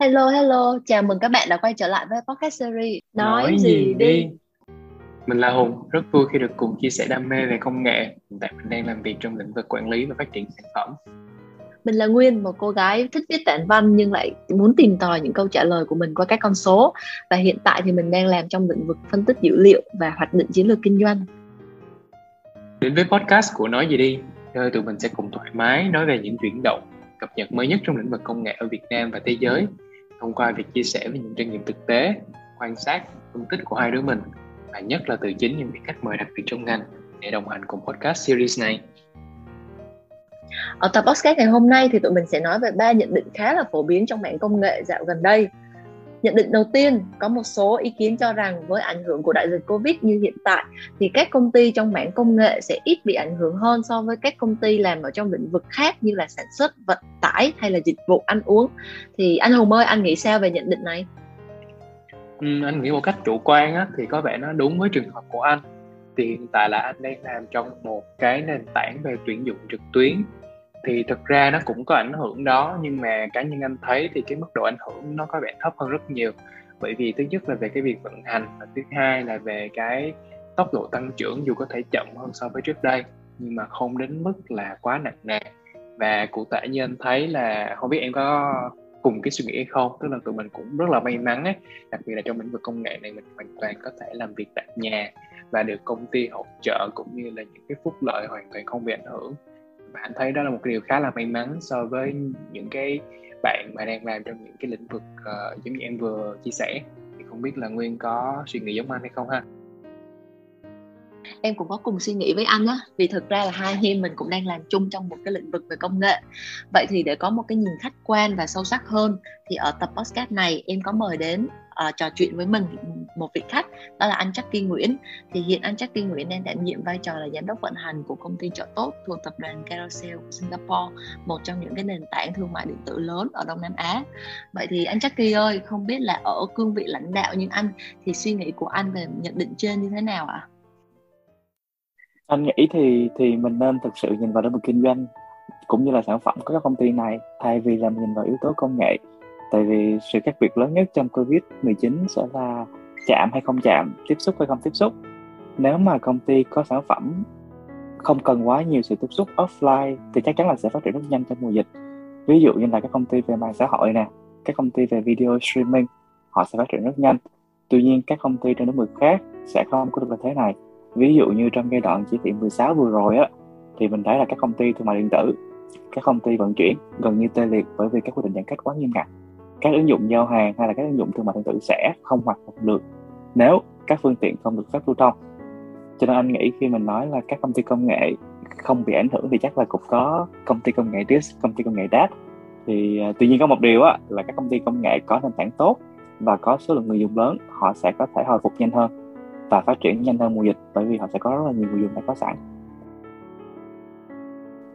Hello, hello, chào mừng các bạn đã quay trở lại với podcast series Nói, Nói gì đi. Mình là Hùng, rất vui khi được cùng chia sẻ đam mê về công nghệ. Hiện tại mình đang làm việc trong lĩnh vực quản lý và phát triển sản phẩm. Mình là Nguyên, một cô gái thích viết tản văn nhưng lại muốn tìm tòi những câu trả lời của mình qua các con số. Và hiện tại thì mình đang làm trong lĩnh vực phân tích dữ liệu và hoạch định chiến lược kinh doanh. Đến với podcast của Nói gì đi, nơi tụi mình sẽ cùng thoải mái nói về những chuyển động, cập nhật mới nhất trong lĩnh vực công nghệ ở Việt Nam và thế giới thông qua việc chia sẻ về những trải nghiệm thực tế, quan sát, phân tích của hai đứa mình và nhất là từ chính những vị khách mời đặc biệt trong ngành để đồng hành cùng podcast series này. Ở tập podcast ngày hôm nay thì tụi mình sẽ nói về ba nhận định khá là phổ biến trong mạng công nghệ dạo gần đây Nhận định đầu tiên, có một số ý kiến cho rằng với ảnh hưởng của đại dịch Covid như hiện tại thì các công ty trong mảng công nghệ sẽ ít bị ảnh hưởng hơn so với các công ty làm ở trong lĩnh vực khác như là sản xuất, vận tải hay là dịch vụ ăn uống. Thì anh Hùng ơi, anh nghĩ sao về nhận định này? Ừ, anh nghĩ một cách chủ quan á, thì có vẻ nó đúng với trường hợp của anh. Thì hiện tại là anh đang làm trong một cái nền tảng về tuyển dụng trực tuyến thì thực ra nó cũng có ảnh hưởng đó, nhưng mà cá nhân anh thấy thì cái mức độ ảnh hưởng nó có vẻ thấp hơn rất nhiều. Bởi vì thứ nhất là về cái việc vận hành và thứ hai là về cái tốc độ tăng trưởng dù có thể chậm hơn so với trước đây, nhưng mà không đến mức là quá nặng nề. Và cụ thể như anh thấy là không biết em có cùng cái suy nghĩ hay không, tức là tụi mình cũng rất là may mắn ấy, đặc biệt là trong lĩnh vực công nghệ này mình hoàn toàn có thể làm việc tại nhà và được công ty hỗ trợ cũng như là những cái phúc lợi hoàn toàn không bị ảnh hưởng bạn thấy đó là một điều khá là may mắn so với những cái bạn mà đang làm trong những cái lĩnh vực uh, giống như em vừa chia sẻ. Thì không biết là nguyên có suy nghĩ giống anh hay không ha? Em cũng có cùng suy nghĩ với anh á vì thực ra là hai anh em mình cũng đang làm chung trong một cái lĩnh vực về công nghệ. Vậy thì để có một cái nhìn khách quan và sâu sắc hơn thì ở tập podcast này em có mời đến uh, trò chuyện với mình một vị khách, đó là anh Jackie Nguyễn thì hiện anh Jackie Nguyễn đang đảm nhiệm vai trò là giám đốc vận hành của công ty chợ tốt thuộc tập đoàn Carousel của Singapore, một trong những cái nền tảng thương mại điện tử lớn ở Đông Nam Á vậy thì anh Jackie ơi, không biết là ở cương vị lãnh đạo như anh thì suy nghĩ của anh về nhận định trên như thế nào ạ? À? anh nghĩ thì thì mình nên thực sự nhìn vào lĩnh vực kinh doanh cũng như là sản phẩm của các công ty này, thay vì là mình nhìn vào yếu tố công nghệ tại vì sự khác biệt lớn nhất trong covid 19 sẽ là chạm hay không chạm, tiếp xúc hay không tiếp xúc. Nếu mà công ty có sản phẩm không cần quá nhiều sự tiếp xúc offline, thì chắc chắn là sẽ phát triển rất nhanh trong mùa dịch. Ví dụ như là các công ty về mạng xã hội nè, các công ty về video streaming, họ sẽ phát triển rất nhanh. Tuy nhiên, các công ty trên lĩnh vực khác sẽ không có được lợi thế này. Ví dụ như trong giai đoạn chỉ thị 16 vừa rồi á, thì mình thấy là các công ty thương mại điện tử, các công ty vận chuyển gần như tê liệt bởi vì các quy định giãn cách quá nghiêm ngặt các ứng dụng giao hàng hay là các ứng dụng thương mại điện tử sẽ không hoạt động được nếu các phương tiện không được phép lưu thông. Cho nên anh nghĩ khi mình nói là các công ty công nghệ không bị ảnh hưởng thì chắc là cũng có công ty công nghệ DIS, công ty công nghệ DAT thì uh, tuy nhiên có một điều á là các công ty công nghệ có nền tảng tốt và có số lượng người dùng lớn họ sẽ có thể hồi phục nhanh hơn và phát triển nhanh hơn mùa dịch bởi vì họ sẽ có rất là nhiều người dùng đã có sẵn.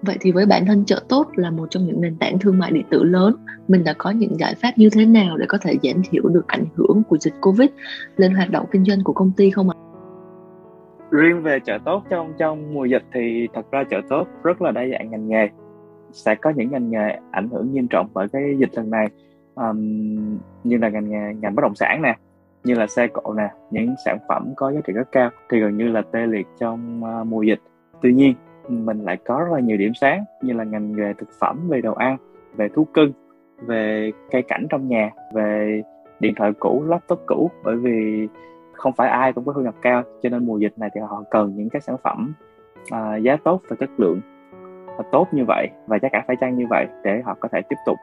Vậy thì với bản thân chợ tốt là một trong những nền tảng thương mại điện tử lớn, mình đã có những giải pháp như thế nào để có thể giảm thiểu được ảnh hưởng của dịch Covid lên hoạt động kinh doanh của công ty không ạ? Riêng về chợ tốt trong trong mùa dịch thì thật ra chợ tốt rất là đa dạng ngành nghề. Sẽ có những ngành nghề ảnh hưởng nghiêm trọng bởi cái dịch lần này um, như là ngành nghề ngành bất động sản nè, như là xe cộ nè những sản phẩm có giá trị rất cao thì gần như là tê liệt trong uh, mùa dịch tuy nhiên mình lại có rất là nhiều điểm sáng như là ngành nghề thực phẩm về đồ ăn về thú cưng về cây cảnh trong nhà về điện thoại cũ laptop cũ. Bởi vì không phải ai cũng có thu nhập cao cho nên mùa dịch này thì họ cần những cái sản phẩm à, giá tốt và chất lượng và tốt như vậy và giá cả phải chăng như vậy để họ có thể tiếp tục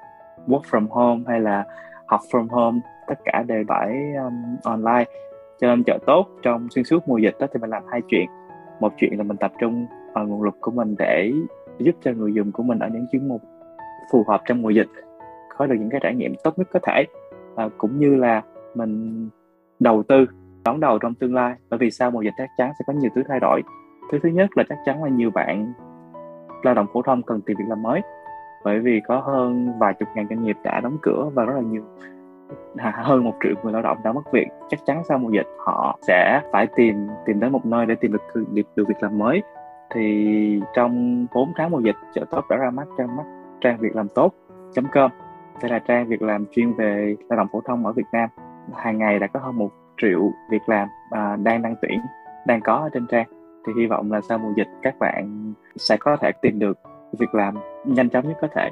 work from home hay là học from home. Tất cả đều phải um, online. Cho nên chợ tốt trong xuyên suốt mùa dịch đó thì mình làm hai chuyện. Một chuyện là mình tập trung vào nguồn lực của mình để giúp cho người dùng của mình ở những chuyên mục phù hợp trong mùa dịch có được những cái trải nghiệm tốt nhất có thể. Và cũng như là mình đầu tư đón đầu trong tương lai. Bởi vì sau mùa dịch chắc chắn sẽ có nhiều thứ thay đổi. Thứ thứ nhất là chắc chắn là nhiều bạn lao động phổ thông cần tìm việc làm mới. Bởi vì có hơn vài chục ngàn doanh nghiệp đã đóng cửa và rất là nhiều à, hơn một triệu người lao động đã mất việc. Chắc chắn sau mùa dịch họ sẽ phải tìm tìm đến một nơi để tìm được được, được việc làm mới thì trong 4 tháng mùa dịch chợ tốt đã ra mắt trang mắt trang việc làm tốt com. Đây là trang việc làm chuyên về lao động phổ thông ở Việt Nam. Hàng ngày đã có hơn một triệu việc làm à, đang đăng tuyển đang có ở trên trang. Thì hy vọng là sau mùa dịch các bạn sẽ có thể tìm được việc làm nhanh chóng nhất có thể.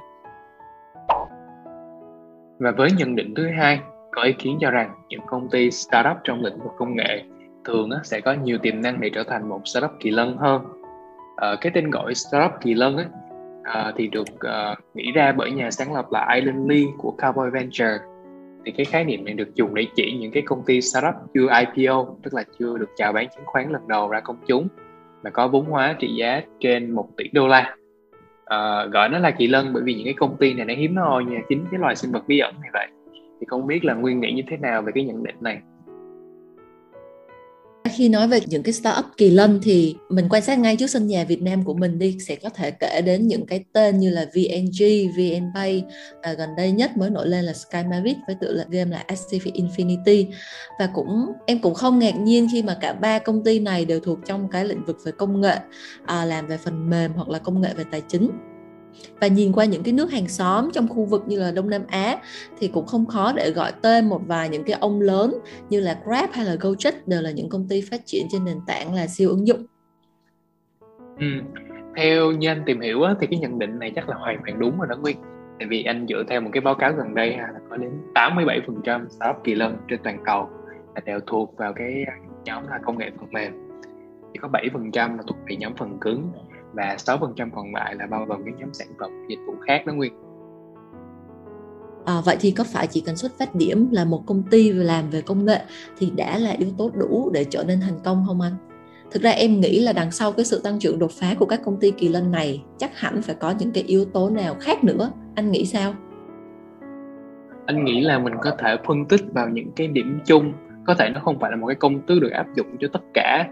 Và với nhận định thứ hai có ý kiến cho rằng những công ty startup trong lĩnh vực công nghệ thường sẽ có nhiều tiềm năng để trở thành một startup kỳ lân hơn uh, cái tên gọi startup kỳ lân ấy, uh, thì được uh, nghĩ ra bởi nhà sáng lập là Island Lee của Cowboy Venture. Thì cái khái niệm này được dùng để chỉ những cái công ty startup chưa IPO tức là chưa được chào bán chứng khoán lần đầu ra công chúng mà có vốn hóa trị giá trên 1 tỷ đô la. À, gọi nó là kỳ lân bởi vì những cái công ty này nó hiếm hoi như chính cái loài sinh vật bí ẩn này vậy. Thì không biết là nguyên nghĩ như thế nào về cái nhận định này? Khi nói về những cái startup kỳ lân thì mình quan sát ngay trước sân nhà Việt Nam của mình đi sẽ có thể kể đến những cái tên như là VNG, VNPay và gần đây nhất mới nổi lên là Sky Mavic với tựa là game là SCV Infinity. Và cũng em cũng không ngạc nhiên khi mà cả ba công ty này đều thuộc trong cái lĩnh vực về công nghệ à, làm về phần mềm hoặc là công nghệ về tài chính và nhìn qua những cái nước hàng xóm trong khu vực như là Đông Nam Á thì cũng không khó để gọi tên một vài những cái ông lớn như là Grab hay là Gojek đều là những công ty phát triển trên nền tảng là siêu ứng dụng. Ừ. Theo như anh tìm hiểu á, thì cái nhận định này chắc là hoàn toàn đúng rồi đó Nguyên. Tại vì anh dựa theo một cái báo cáo gần đây là có đến 87% startup kỳ lân trên toàn cầu là đều thuộc vào cái nhóm là công nghệ phần mềm. Chỉ có 7% là thuộc về nhóm phần cứng và 6% còn lại là bao gồm các nhóm sản phẩm dịch vụ khác đó Nguyên. À, vậy thì có phải chỉ cần xuất phát điểm là một công ty làm về công nghệ thì đã là yếu tố đủ để trở nên thành công không anh? Thực ra em nghĩ là đằng sau cái sự tăng trưởng đột phá của các công ty kỳ lân này chắc hẳn phải có những cái yếu tố nào khác nữa. Anh nghĩ sao? Anh nghĩ là mình có thể phân tích vào những cái điểm chung có thể nó không phải là một cái công thức được áp dụng cho tất cả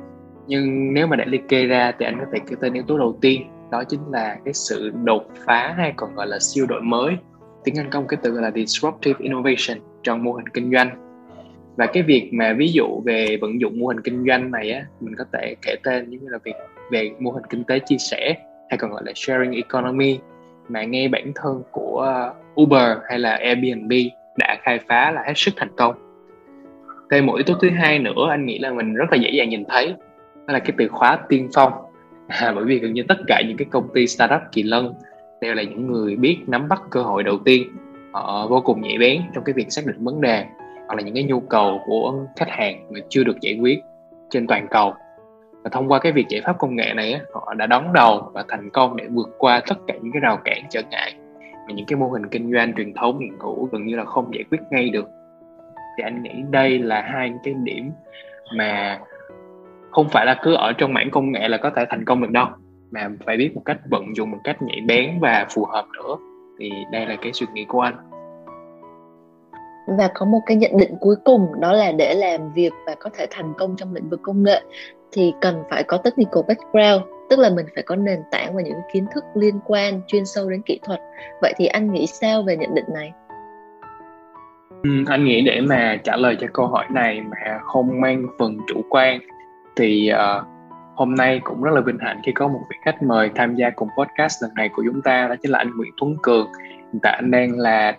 nhưng nếu mà để liệt kê ra thì anh có thể kể tên yếu tố đầu tiên, đó chính là cái sự đột phá hay còn gọi là siêu đổi mới. Tiếng anh có một cái từ gọi là disruptive innovation trong mô hình kinh doanh. Và cái việc mà ví dụ về vận dụng mô hình kinh doanh này á, mình có thể kể tên như là việc về mô hình kinh tế chia sẻ hay còn gọi là sharing economy. Mà ngay bản thân của Uber hay là Airbnb đã khai phá là hết sức thành công. Thêm một yếu tố thứ hai nữa, anh nghĩ là mình rất là dễ dàng nhìn thấy đó là cái từ khóa tiên phong. À, bởi vì gần như tất cả những cái công ty startup kỳ lân đều là những người biết nắm bắt cơ hội đầu tiên họ vô cùng nhạy bén trong cái việc xác định vấn đề hoặc là những cái nhu cầu của khách hàng mà chưa được giải quyết trên toàn cầu. Và thông qua cái việc giải pháp công nghệ này họ đã đón đầu và thành công để vượt qua tất cả những cái rào cản trở ngại mà những cái mô hình kinh doanh truyền thống hiện hữu gần như là không giải quyết ngay được. Thì anh nghĩ đây là hai cái điểm mà không phải là cứ ở trong mảng công nghệ là có thể thành công được đâu mà phải biết một cách vận dụng một cách nhạy bén và phù hợp nữa. Thì đây là cái suy nghĩ của anh. Và có một cái nhận định cuối cùng đó là để làm việc và có thể thành công trong lĩnh vực công nghệ thì cần phải có technical background tức là mình phải có nền tảng và những kiến thức liên quan chuyên sâu đến kỹ thuật. Vậy thì anh nghĩ sao về nhận định này? Ừ, anh nghĩ để mà trả lời cho câu hỏi này mà không mang phần chủ quan thì uh, hôm nay cũng rất là vinh hạnh khi có một vị khách mời tham gia cùng podcast lần này của chúng ta đó chính là anh Nguyễn Tuấn Cường. Hiện tại anh đang là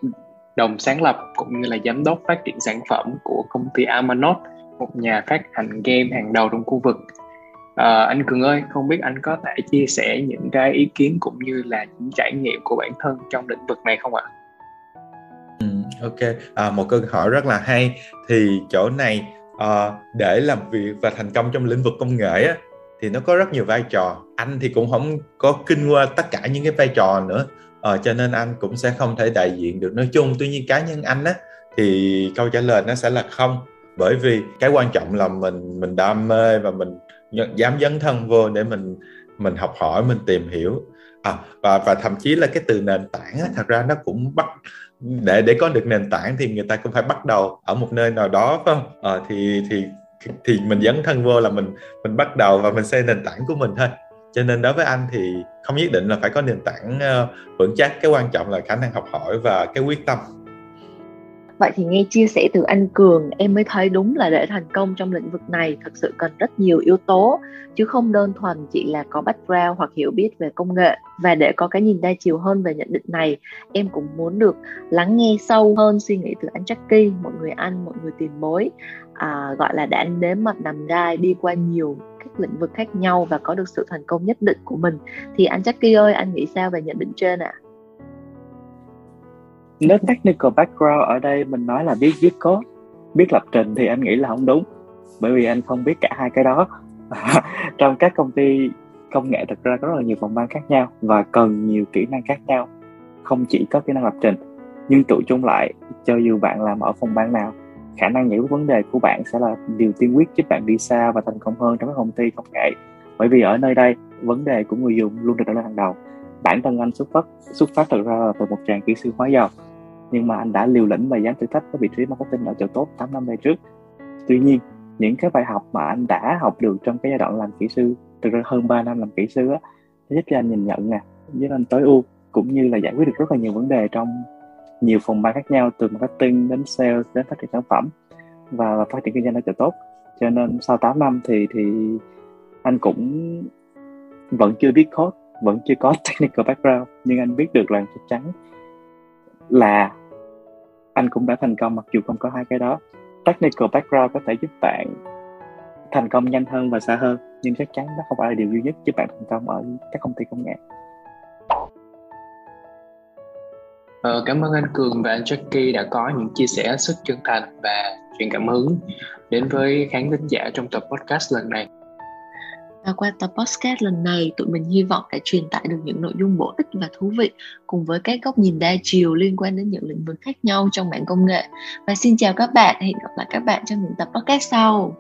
đồng sáng lập cũng như là giám đốc phát triển sản phẩm của công ty Amanot một nhà phát hành game hàng đầu trong khu vực. À, anh Cường ơi không biết anh có thể chia sẻ những cái ý kiến cũng như là những trải nghiệm của bản thân trong lĩnh vực này không ạ? Ừ, ok. À, một câu hỏi rất là hay. Thì chỗ này à, để làm việc và thành công trong lĩnh vực công nghệ á, thì nó có rất nhiều vai trò. Anh thì cũng không có kinh qua tất cả những cái vai trò nữa. À, cho nên anh cũng sẽ không thể đại diện được. Nói chung tuy nhiên cá nhân anh á thì câu trả lời nó sẽ là không. Bởi vì cái quan trọng là mình mình đam mê và mình dám dấn thân vô để mình mình học hỏi mình tìm hiểu. À, và và thậm chí là cái từ nền tảng á, thật ra nó cũng bắt để để có được nền tảng thì người ta cũng phải bắt đầu ở một nơi nào đó phải không? À, thì thì thì mình dấn thân vô là mình mình bắt đầu và mình xây nền tảng của mình thôi. Cho nên đối với anh thì không nhất định là phải có nền tảng uh, vững chắc. Cái quan trọng là khả năng học hỏi và cái quyết tâm. Vậy thì nghe chia sẻ từ anh Cường em mới thấy đúng là để thành công trong lĩnh vực này thật sự cần rất nhiều yếu tố chứ không đơn thuần chỉ là có background hoặc hiểu biết về công nghệ và để có cái nhìn đa chiều hơn về nhận định này em cũng muốn được lắng nghe sâu hơn suy nghĩ từ anh Jackie một người anh một người tiền bối à, gọi là đã nếm mặt nằm gai đi qua nhiều các lĩnh vực khác nhau và có được sự thành công nhất định của mình thì anh Jackie ơi anh nghĩ sao về nhận định trên ạ? À? Nếu technical background ở đây mình nói là biết viết code, biết lập trình thì anh nghĩ là không đúng. Bởi vì anh không biết cả hai cái đó. Trong các công ty công nghệ thực ra có rất là nhiều phòng ban khác nhau và cần nhiều kỹ năng khác nhau. Không chỉ có kỹ năng lập trình, nhưng tụ chung lại cho dù bạn làm ở phòng ban nào, khả năng giải quyết vấn đề của bạn sẽ là điều tiên quyết giúp bạn đi xa và thành công hơn trong các công ty công nghệ. Bởi vì ở nơi đây, vấn đề của người dùng luôn được đặt lên hàng đầu. Bản thân anh xuất phát xuất phát thực ra là từ một tràng kỹ sư hóa dầu nhưng mà anh đã liều lĩnh và dám thử thách với vị trí marketing ở chỗ tốt 8 năm về trước. Tuy nhiên, những cái bài học mà anh đã học được trong cái giai đoạn làm kỹ sư, thực ra hơn 3 năm làm kỹ sư á giúp cho anh nhìn nhận nè, giúp anh tối ưu, cũng như là giải quyết được rất là nhiều vấn đề trong nhiều phòng ban khác nhau, từ marketing đến sales đến phát triển sản phẩm và phát triển kinh doanh ở chỗ tốt cho nên sau 8 năm thì thì anh cũng vẫn chưa biết code, vẫn chưa có technical background, nhưng anh biết được là chắc chắn là anh cũng đã thành công mặc dù không có hai cái đó technical background có thể giúp bạn thành công nhanh hơn và xa hơn nhưng chắc chắn nó không phải là điều duy nhất giúp bạn thành công ở các công ty công nghệ Ờ, cảm ơn anh Cường và anh Jackie đã có những chia sẻ rất chân thành và truyền cảm hứng đến với khán thính giả trong tập podcast lần này. Và qua tập podcast lần này, tụi mình hy vọng đã truyền tải được những nội dung bổ ích và thú vị cùng với các góc nhìn đa chiều liên quan đến những lĩnh vực khác nhau trong mạng công nghệ. Và xin chào các bạn, hẹn gặp lại các bạn trong những tập podcast sau.